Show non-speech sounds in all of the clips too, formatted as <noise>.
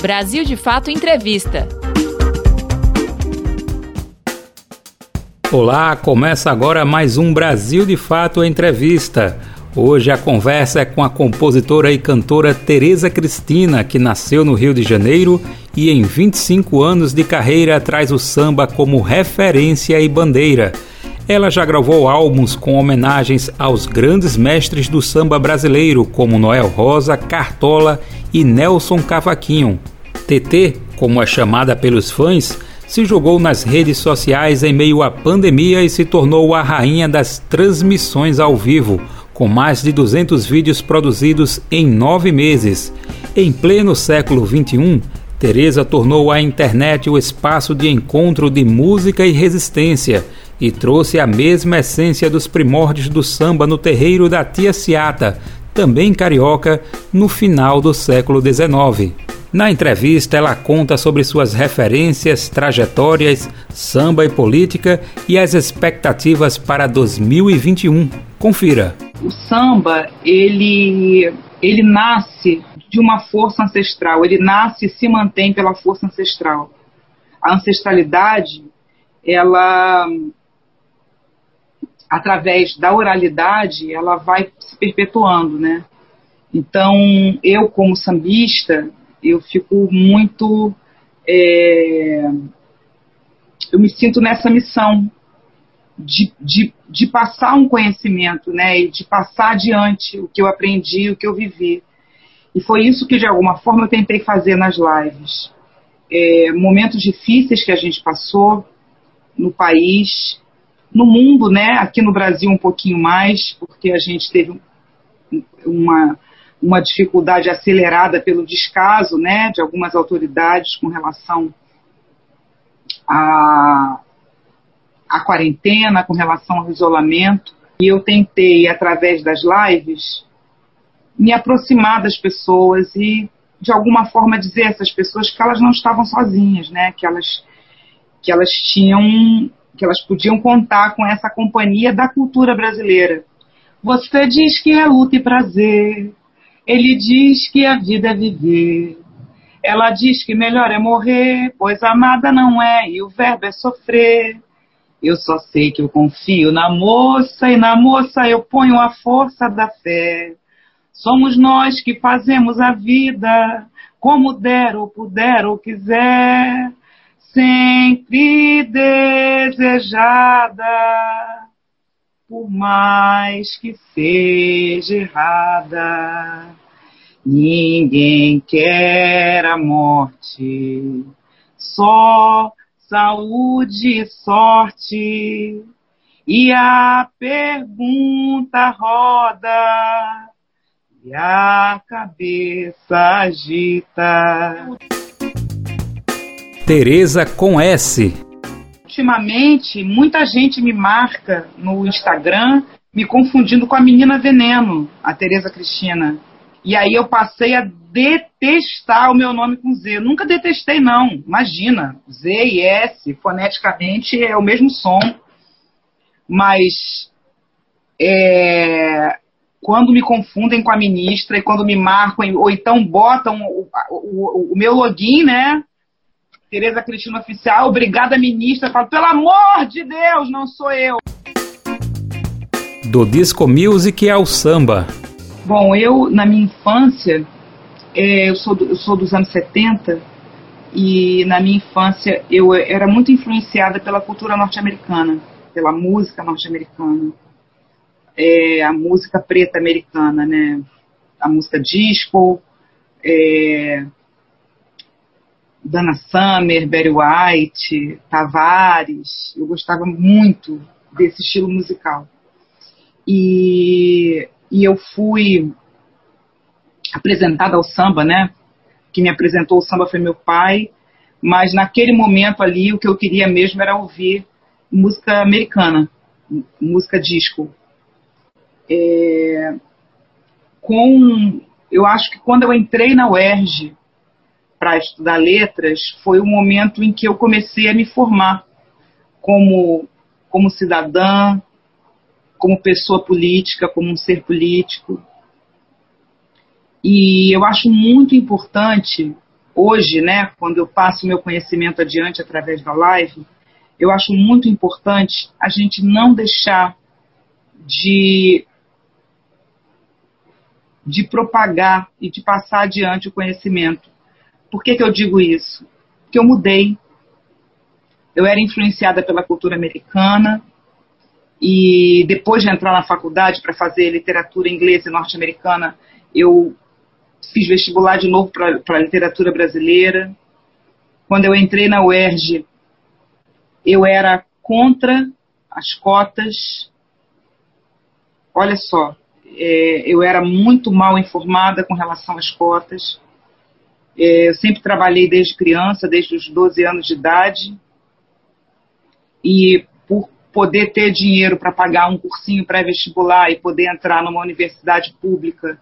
Brasil de Fato Entrevista. Olá, começa agora mais um Brasil de Fato Entrevista. Hoje a conversa é com a compositora e cantora Tereza Cristina, que nasceu no Rio de Janeiro e em 25 anos de carreira traz o samba como referência e bandeira. Ela já gravou álbuns com homenagens aos grandes mestres do samba brasileiro, como Noel Rosa, Cartola e Nelson Cavaquinho. TT, como é chamada pelos fãs, se jogou nas redes sociais em meio à pandemia e se tornou a rainha das transmissões ao vivo, com mais de 200 vídeos produzidos em nove meses. Em pleno século XXI, Teresa tornou a internet o espaço de encontro de música e resistência e trouxe a mesma essência dos primórdios do samba no terreiro da Tia Ciata, também carioca, no final do século XIX. Na entrevista, ela conta sobre suas referências, trajetórias, samba e política e as expectativas para 2021. Confira. O samba, ele, ele nasce de uma força ancestral, ele nasce e se mantém pela força ancestral. A ancestralidade, ela através da oralidade, ela vai se perpetuando, né? Então, eu como sambista, eu fico muito. É, eu me sinto nessa missão de, de, de passar um conhecimento, né? E de passar adiante o que eu aprendi, o que eu vivi. E foi isso que, de alguma forma, eu tentei fazer nas lives. É, momentos difíceis que a gente passou no país, no mundo, né? Aqui no Brasil um pouquinho mais, porque a gente teve uma, uma dificuldade acelerada pelo descaso, né? De algumas autoridades com relação à, à quarentena, com relação ao isolamento. E eu tentei, através das lives, me aproximar das pessoas e, de alguma forma, dizer a essas pessoas que elas não estavam sozinhas, né? Que elas, que elas tinham que elas podiam contar com essa companhia da cultura brasileira. Você diz que é luta e prazer, ele diz que a vida é viver. Ela diz que melhor é morrer, pois amada não é e o verbo é sofrer. Eu só sei que eu confio na moça e na moça eu ponho a força da fé. Somos nós que fazemos a vida como der ou puder ou quiser sempre desejada, por mais que seja errada. Ninguém quer a morte, só saúde e sorte. E a pergunta roda e a cabeça agita. Tereza com S. Ultimamente, muita gente me marca no Instagram me confundindo com a menina Veneno, a Tereza Cristina. E aí eu passei a detestar o meu nome com Z. Nunca detestei, não. Imagina, Z e S, foneticamente é o mesmo som. Mas é, quando me confundem com a ministra e quando me marcam, ou então botam o, o, o meu login, né? Tereza Cristina Oficial, obrigada ministra, pelo amor de Deus, não sou eu. Do disco music ao samba. Bom, eu, na minha infância, é, eu, sou eu sou dos anos 70, e na minha infância eu era muito influenciada pela cultura norte-americana, pela música norte-americana, é, a música preta americana, né? A música disco, é, Dana Summer, Barry White, Tavares. Eu gostava muito desse estilo musical. E, e eu fui apresentada ao samba, né? Quem me apresentou o samba foi meu pai, mas naquele momento ali o que eu queria mesmo era ouvir música americana, música disco. É, com, eu acho que quando eu entrei na UERJ, para estudar letras foi o momento em que eu comecei a me formar como, como cidadã, como pessoa política, como um ser político. E eu acho muito importante hoje, né, quando eu passo meu conhecimento adiante através da live, eu acho muito importante a gente não deixar de de propagar e de passar adiante o conhecimento. Por que, que eu digo isso? Porque eu mudei. Eu era influenciada pela cultura americana e depois de entrar na faculdade para fazer literatura inglesa e norte-americana, eu fiz vestibular de novo para a literatura brasileira. Quando eu entrei na UERJ, eu era contra as cotas. Olha só, é, eu era muito mal informada com relação às cotas. É, eu sempre trabalhei desde criança, desde os 12 anos de idade. E por poder ter dinheiro para pagar um cursinho pré-vestibular e poder entrar numa universidade pública,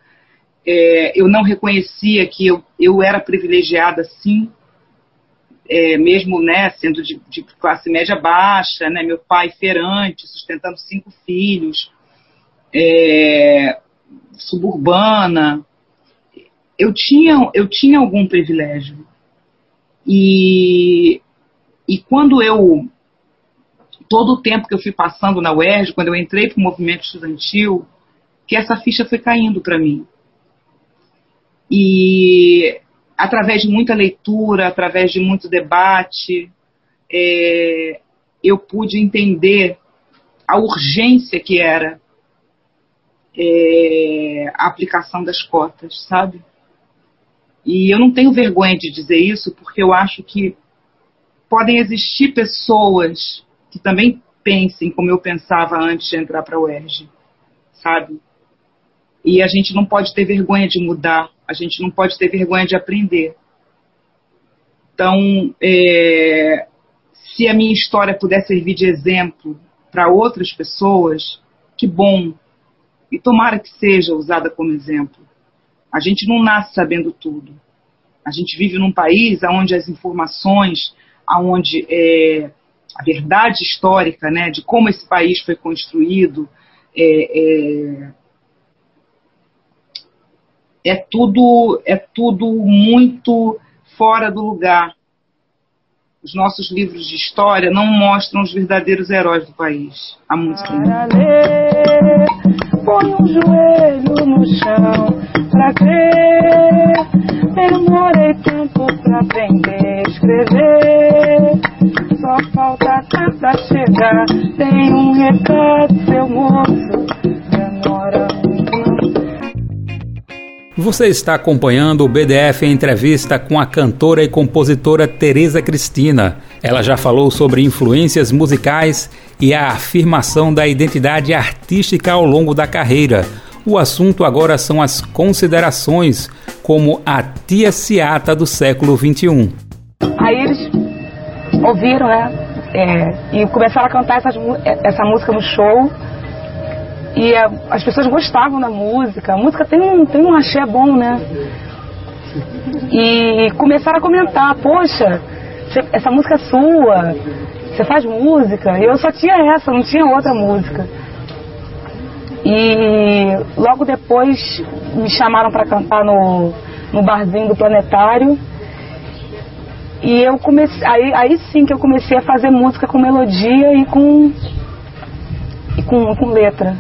é, eu não reconhecia que eu, eu era privilegiada sim, é, mesmo né, sendo de, de, classe média baixa, né, meu pai feirante, sustentando cinco filhos, é, suburbana, eu tinha, eu tinha algum privilégio. E, e quando eu, todo o tempo que eu fui passando na UERJ, quando eu entrei para o movimento estudantil, que essa ficha foi caindo para mim. E através de muita leitura, através de muito debate, é, eu pude entender a urgência que era é, a aplicação das cotas, sabe? E eu não tenho vergonha de dizer isso, porque eu acho que podem existir pessoas que também pensem como eu pensava antes de entrar para a UERJ, sabe? E a gente não pode ter vergonha de mudar, a gente não pode ter vergonha de aprender. Então, é, se a minha história puder servir de exemplo para outras pessoas, que bom, e tomara que seja usada como exemplo. A gente não nasce sabendo tudo. A gente vive num país onde as informações, onde é, a verdade histórica né, de como esse país foi construído é, é, é tudo, é tudo muito fora do lugar. Os nossos livros de história não mostram os verdadeiros heróis do país. A música. Põe um joelho no chão pra crer. Demorei tempo pra aprender a escrever. Só falta pra chegar. Tem um recado, seu moço. Demora. Você está acompanhando o BDF entrevista com a cantora e compositora Tereza Cristina. Ela já falou sobre influências musicais e a afirmação da identidade artística ao longo da carreira. O assunto agora são as considerações como a tia Ciata do século XXI. Aí eles ouviram, né? É, e começaram a cantar essas, essa música no show. E a, as pessoas gostavam da música. A música tem um, tem um axé bom, né? E começaram a comentar: Poxa, essa música é sua, você faz música? Eu só tinha essa, não tinha outra música. E logo depois me chamaram para cantar no, no barzinho do Planetário. E eu comecei, aí, aí sim que eu comecei a fazer música com melodia e com, e com, com letra.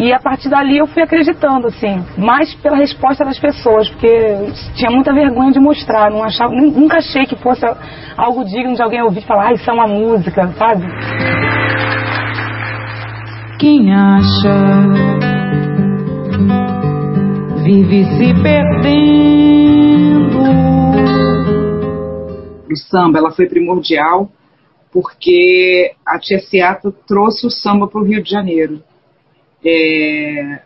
E a partir dali eu fui acreditando, assim, mais pela resposta das pessoas, porque tinha muita vergonha de mostrar, não achava, nunca achei que fosse algo digno de alguém ouvir falar, ah, isso é uma música, sabe? Quem acha vive se perdendo. O samba, ela foi primordial porque a Tia Seata trouxe o samba para o Rio de Janeiro é,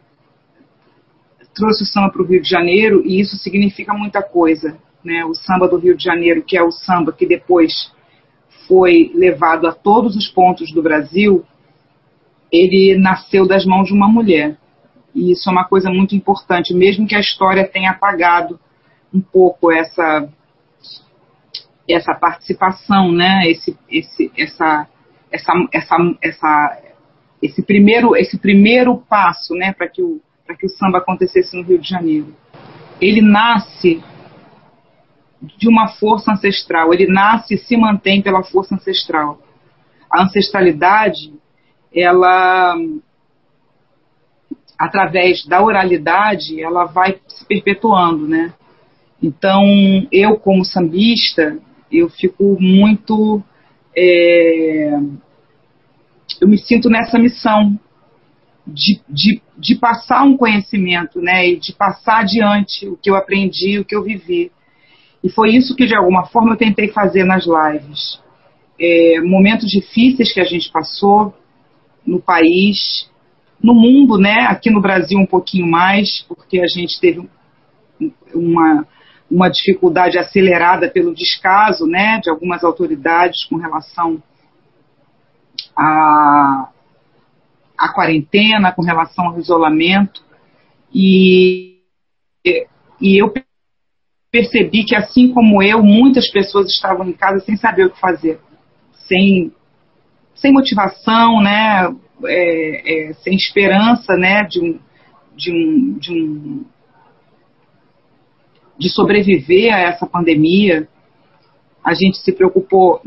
trouxe o samba para o Rio de Janeiro e isso significa muita coisa. Né? O samba do Rio de Janeiro, que é o samba que depois foi levado a todos os pontos do Brasil, ele nasceu das mãos de uma mulher. E isso é uma coisa muito importante, mesmo que a história tenha apagado um pouco essa essa participação, né? Esse, esse, essa, essa, essa, essa, esse primeiro, esse primeiro passo né, para que, o, que o samba acontecesse no Rio de Janeiro. Ele nasce de uma força ancestral. Ele nasce e se mantém pela força ancestral. A ancestralidade, ela, através da oralidade, ela vai se perpetuando, né? Então, eu como sambista, eu fico muito, é, eu me sinto nessa missão de, de, de passar um conhecimento, né, e de passar adiante o que eu aprendi, o que eu vivi. E foi isso que, de alguma forma, eu tentei fazer nas lives. É, momentos difíceis que a gente passou no país, no mundo, né, aqui no Brasil um pouquinho mais, porque a gente teve uma, uma dificuldade acelerada pelo descaso né, de algumas autoridades com relação a a quarentena, com relação ao isolamento. E, e eu percebi que, assim como eu, muitas pessoas estavam em casa sem saber o que fazer, sem, sem motivação, né, é, é, sem esperança né, de, um, de, um, de, um, de sobreviver a essa pandemia. A gente se preocupou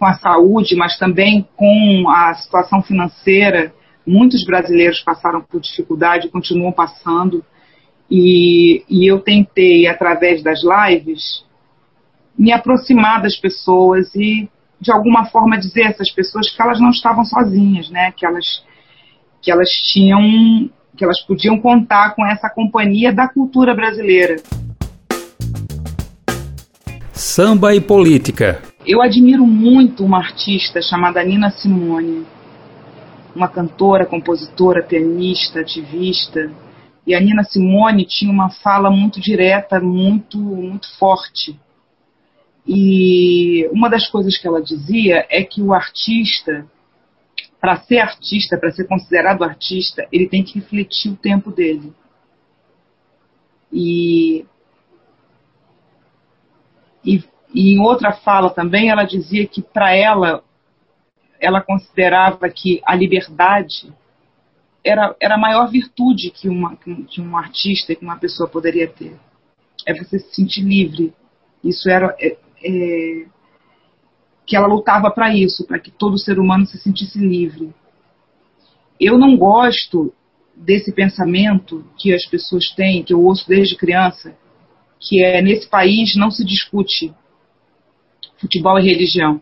com a saúde, mas também com a situação financeira Muitos brasileiros passaram por dificuldade, continuam passando, e, e eu tentei, através das lives, me aproximar das pessoas e, de alguma forma, dizer a essas pessoas que elas não estavam sozinhas, né? que, elas, que elas tinham, que elas podiam contar com essa companhia da cultura brasileira. Samba e política. Eu admiro muito uma artista chamada Nina Simone uma cantora, compositora, pianista, ativista. E a Nina Simone tinha uma fala muito direta, muito, muito forte. E uma das coisas que ela dizia é que o artista, para ser artista, para ser considerado artista, ele tem que refletir o tempo dele. E, e, e em outra fala também, ela dizia que para ela ela considerava que a liberdade era, era a maior virtude que, uma, que um artista, que uma pessoa poderia ter. É você se sentir livre. Isso era. É, é, que ela lutava para isso, para que todo ser humano se sentisse livre. Eu não gosto desse pensamento que as pessoas têm, que eu ouço desde criança, que é nesse país não se discute futebol e religião.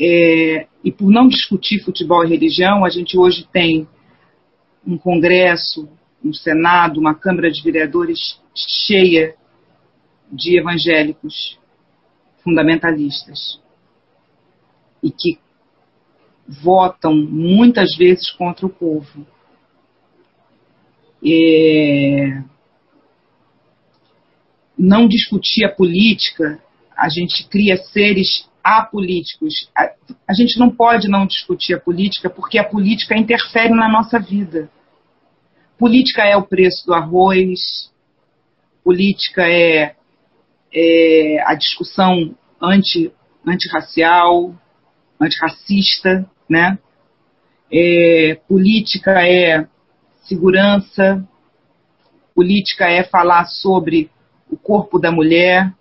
É, e por não discutir futebol e religião, a gente hoje tem um Congresso, um Senado, uma Câmara de Vereadores cheia de evangélicos fundamentalistas e que votam muitas vezes contra o povo. É... Não discutir a política, a gente cria seres apolíticos. A, a gente não pode não discutir a política porque a política interfere na nossa vida. Política é o preço do arroz, política é, é a discussão anti, antirracial, antirracista, né? É, política é segurança, política é falar sobre o corpo da mulher,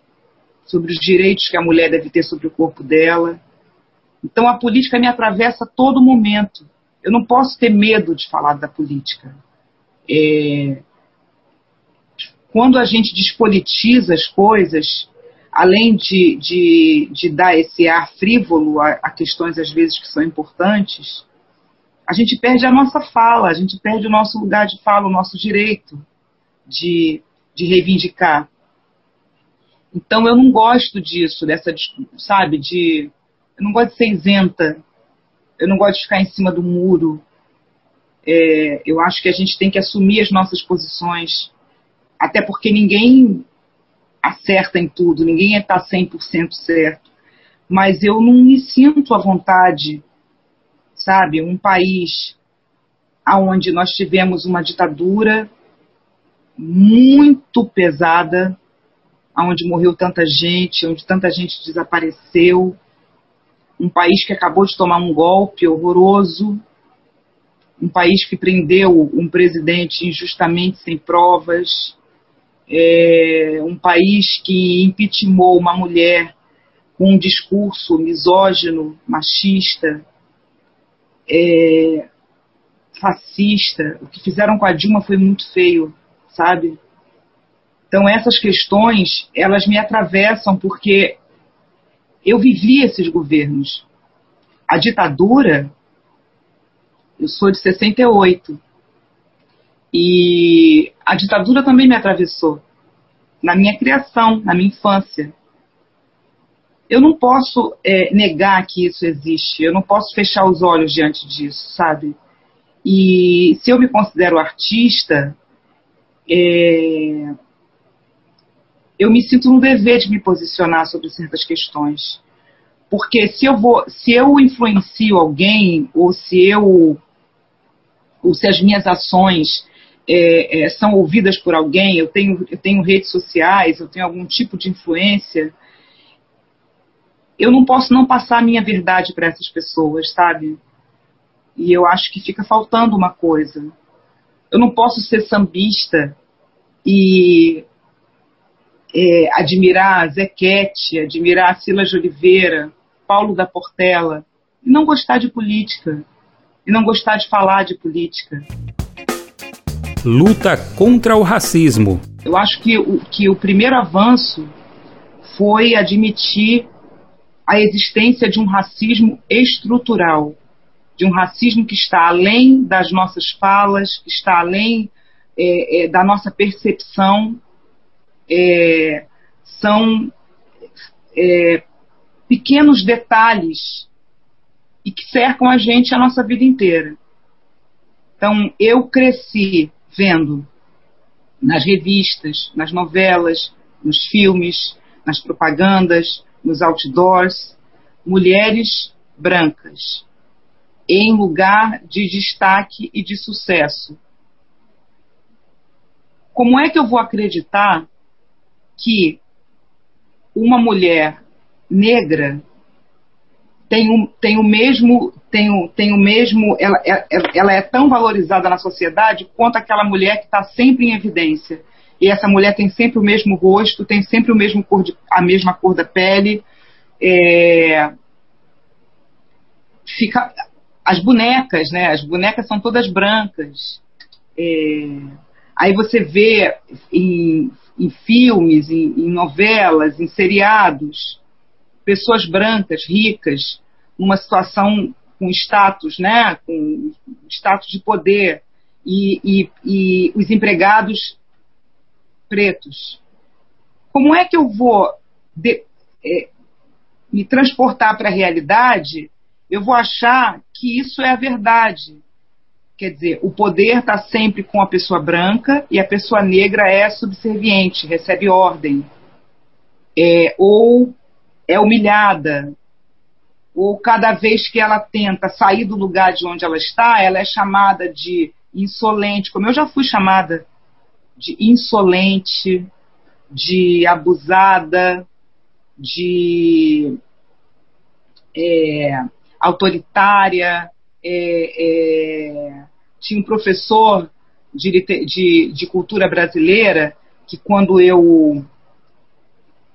sobre os direitos que a mulher deve ter sobre o corpo dela. Então a política me atravessa a todo momento. Eu não posso ter medo de falar da política. É... Quando a gente despolitiza as coisas, além de, de, de dar esse ar frívolo a, a questões às vezes que são importantes, a gente perde a nossa fala, a gente perde o nosso lugar de fala, o nosso direito de, de reivindicar. Então eu não gosto disso, dessa, sabe, de. Eu não gosto de ser isenta. Eu não gosto de ficar em cima do muro. É, eu acho que a gente tem que assumir as nossas posições. Até porque ninguém acerta em tudo, ninguém está 100% certo. Mas eu não me sinto à vontade, sabe? Um país onde nós tivemos uma ditadura muito pesada, onde morreu tanta gente, onde tanta gente desapareceu, um país que acabou de tomar um golpe horroroso, um país que prendeu um presidente injustamente sem provas, é, um país que impeachmentou uma mulher com um discurso misógino, machista, é, fascista. O que fizeram com a Dilma foi muito feio, sabe? Então essas questões, elas me atravessam porque eu vivi esses governos. A ditadura, eu sou de 68. E a ditadura também me atravessou na minha criação, na minha infância. Eu não posso é, negar que isso existe, eu não posso fechar os olhos diante disso, sabe? E se eu me considero artista, é, eu me sinto no dever de me posicionar sobre certas questões. Porque se eu vou, se eu influencio alguém, ou se eu, ou se as minhas ações é, é, são ouvidas por alguém, eu tenho, eu tenho redes sociais, eu tenho algum tipo de influência, eu não posso não passar a minha verdade para essas pessoas, sabe? E eu acho que fica faltando uma coisa. Eu não posso ser sambista e é, admirar Zequete, admirar Silas de Oliveira, Paulo da Portela, e não gostar de política, e não gostar de falar de política. Luta contra o racismo. Eu acho que o, que o primeiro avanço foi admitir a existência de um racismo estrutural, de um racismo que está além das nossas falas, que está além é, é, da nossa percepção, é, são é, pequenos detalhes e que cercam a gente a nossa vida inteira. Então, eu cresci vendo nas revistas, nas novelas, nos filmes, nas propagandas, nos outdoors, mulheres brancas em lugar de destaque e de sucesso. Como é que eu vou acreditar que uma mulher negra tem, um, tem o mesmo tem o, tem o mesmo ela, é, ela é tão valorizada na sociedade quanto aquela mulher que está sempre em evidência. E essa mulher tem sempre o mesmo rosto tem sempre o mesmo cor de, a mesma cor da pele é, fica as bonecas né as bonecas são todas brancas. É, aí você vê em, em filmes em, em novelas em seriados pessoas brancas, ricas, numa situação com status, né, com status de poder, e, e, e os empregados pretos. Como é que eu vou de, é, me transportar para a realidade? Eu vou achar que isso é a verdade. Quer dizer, o poder está sempre com a pessoa branca e a pessoa negra é subserviente, recebe ordem. É, ou é humilhada, ou cada vez que ela tenta sair do lugar de onde ela está, ela é chamada de insolente, como eu já fui chamada de insolente, de abusada, de é, autoritária. É, é, tinha um professor de, de, de cultura brasileira que, quando eu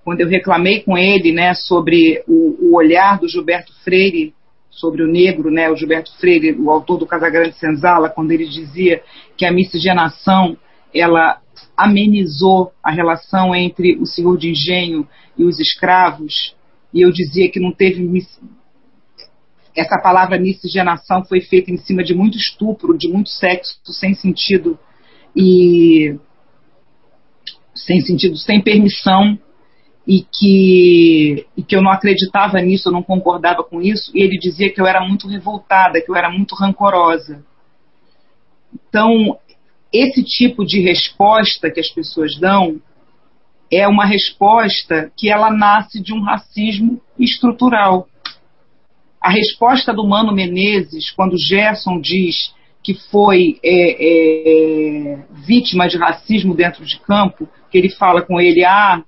quando eu reclamei com ele né, sobre o, o, olhar do Gilberto Freire sobre o negro, né, o Gilberto Freire, o autor do Casagrande Senzala, quando ele dizia que a miscigenação ela amenizou a relação entre o senhor de engenho e os escravos, e eu dizia que não teve essa palavra miscigenação foi feita em cima de muito estupro, de muito sexo sem sentido e sem sentido, sem permissão e que, e que eu não acreditava nisso, eu não concordava com isso, e ele dizia que eu era muito revoltada, que eu era muito rancorosa. Então, esse tipo de resposta que as pessoas dão é uma resposta que ela nasce de um racismo estrutural. A resposta do Mano Menezes, quando Gerson diz que foi é, é, vítima de racismo dentro de campo, que ele fala com ele, ah,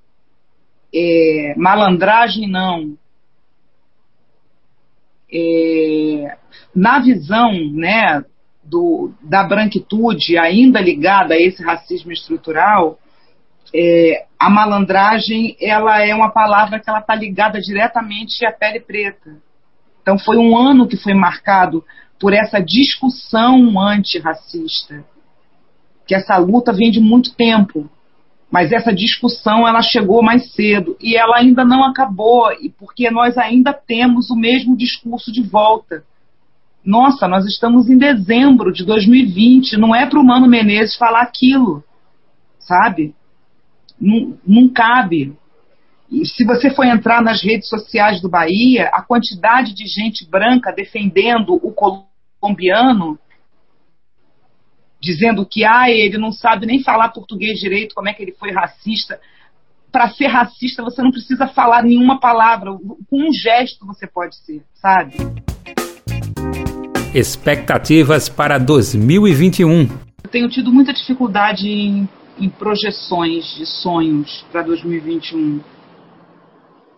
é, malandragem não. É, na visão né, do, da branquitude ainda ligada a esse racismo estrutural, É, a malandragem, ela é uma palavra que ela está ligada diretamente à pele preta. Então foi um ano que foi marcado por essa discussão antirracista, que essa luta vem de muito tempo, mas essa discussão ela chegou mais cedo e ela ainda não acabou, e porque nós ainda temos o mesmo discurso de volta. Nossa, nós estamos em dezembro de 2020, não é para o Mano Menezes falar aquilo, sabe? Não, não cabe. E se você for entrar nas redes sociais do Bahia, a quantidade de gente branca defendendo o colombiano, dizendo que ah, ele não sabe nem falar português direito, como é que ele foi racista. Para ser racista, você não precisa falar nenhuma palavra, com um gesto você pode ser, sabe? Expectativas para 2021. Eu tenho tido muita dificuldade em, em projeções de sonhos para 2021.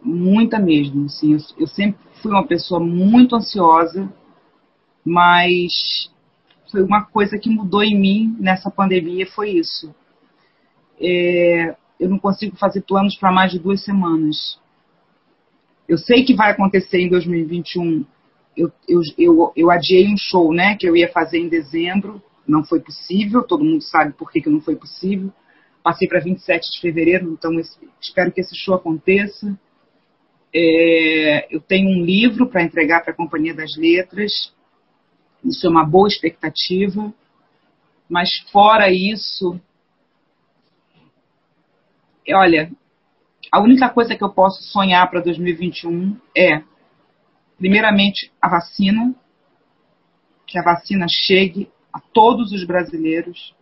Muita mesmo. Assim. Eu, eu sempre fui uma pessoa muito ansiosa, mas foi uma coisa que mudou em mim nessa pandemia foi isso. É, eu não consigo fazer planos para mais de duas semanas. Eu sei que vai acontecer em 2021 eu, eu, eu, eu adiei um show, né, que eu ia fazer em dezembro, não foi possível, todo mundo sabe por que, que não foi possível. Passei para 27 de fevereiro, então esse, espero que esse show aconteça. É, eu tenho um livro para entregar para a Companhia das Letras, isso é uma boa expectativa, mas fora isso, olha, a única coisa que eu posso sonhar para 2021 é primeiramente, a vacina, que a vacina chegue a todos os brasileiros,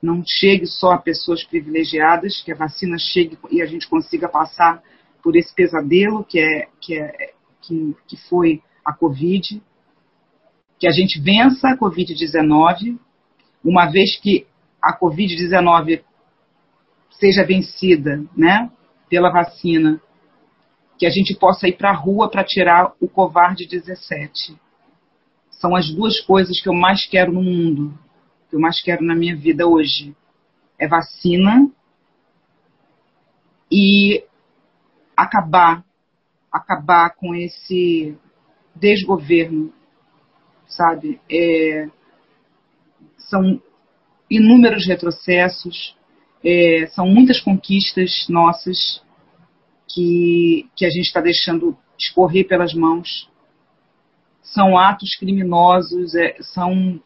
não chegue só a pessoas privilegiadas, que a vacina chegue e a gente consiga passar por esse pesadelo que é que é que, que foi a Covid, que a gente vença a Covid-19, uma vez que a Covid-19 seja vencida, né, pela vacina que a gente possa ir para a rua para tirar o covarde 17. São as duas coisas que eu mais quero no mundo, que eu mais quero na minha vida hoje. É vacina e acabar, acabar com esse desgoverno, sabe? É, são inúmeros retrocessos, é, são muitas conquistas nossas que, que a gente está deixando escorrer pelas mãos. São atos criminosos, é, são.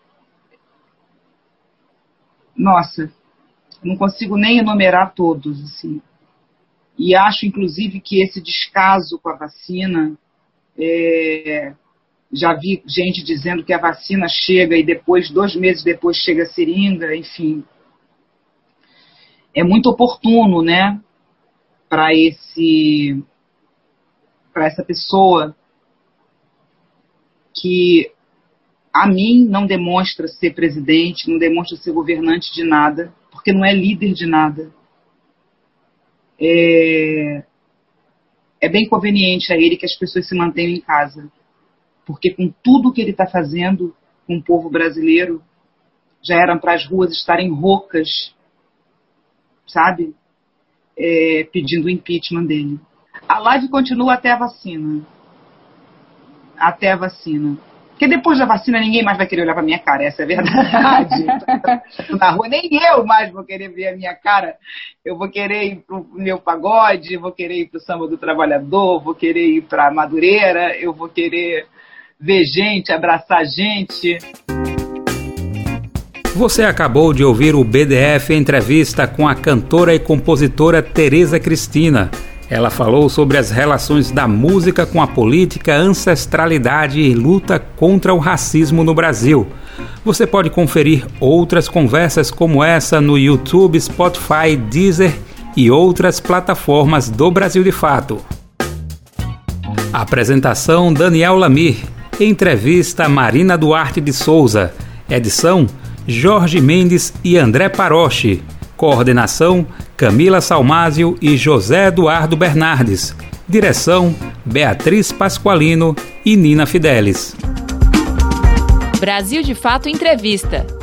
Nossa, não consigo nem enumerar todos, assim. E acho, inclusive, que esse descaso com a vacina, é, já vi gente dizendo que a vacina chega e depois, dois meses depois, chega a seringa, enfim. É muito oportuno, né? para esse para essa pessoa que a mim não demonstra ser presidente, não demonstra ser governante de nada, porque não é líder de nada. É, é bem conveniente a ele que as pessoas se mantenham em casa, porque com tudo que ele está fazendo com o povo brasileiro, já eram para as ruas estarem roucas, sabe? é, pedindo o impeachment dele. A live continua até a vacina. Até a vacina. Porque depois da vacina ninguém mais vai querer olhar pra minha cara, essa é a verdade. <laughs> Na rua nem eu mais vou querer ver a minha cara. Eu vou querer ir pro meu pagode, vou querer ir pro samba do trabalhador, vou querer ir pra Madureira, eu vou querer ver gente, abraçar gente. Você acabou de ouvir o BDF entrevista com a cantora e compositora Tereza Cristina. Ela falou sobre as relações da música com a política, ancestralidade e luta contra o racismo no Brasil. Você pode conferir outras conversas como essa no YouTube, Spotify, Deezer e outras plataformas do Brasil de Fato. Apresentação Daniel Lamir. Entrevista Marina Duarte de Souza. Edição Jorge Mendes e André Paroche. Coordenação: Camila Salmásio e José Eduardo Bernardes. Direção: Beatriz Pasqualino e Nina Fidelis. Brasil de Fato Entrevista.